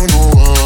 I don't know why.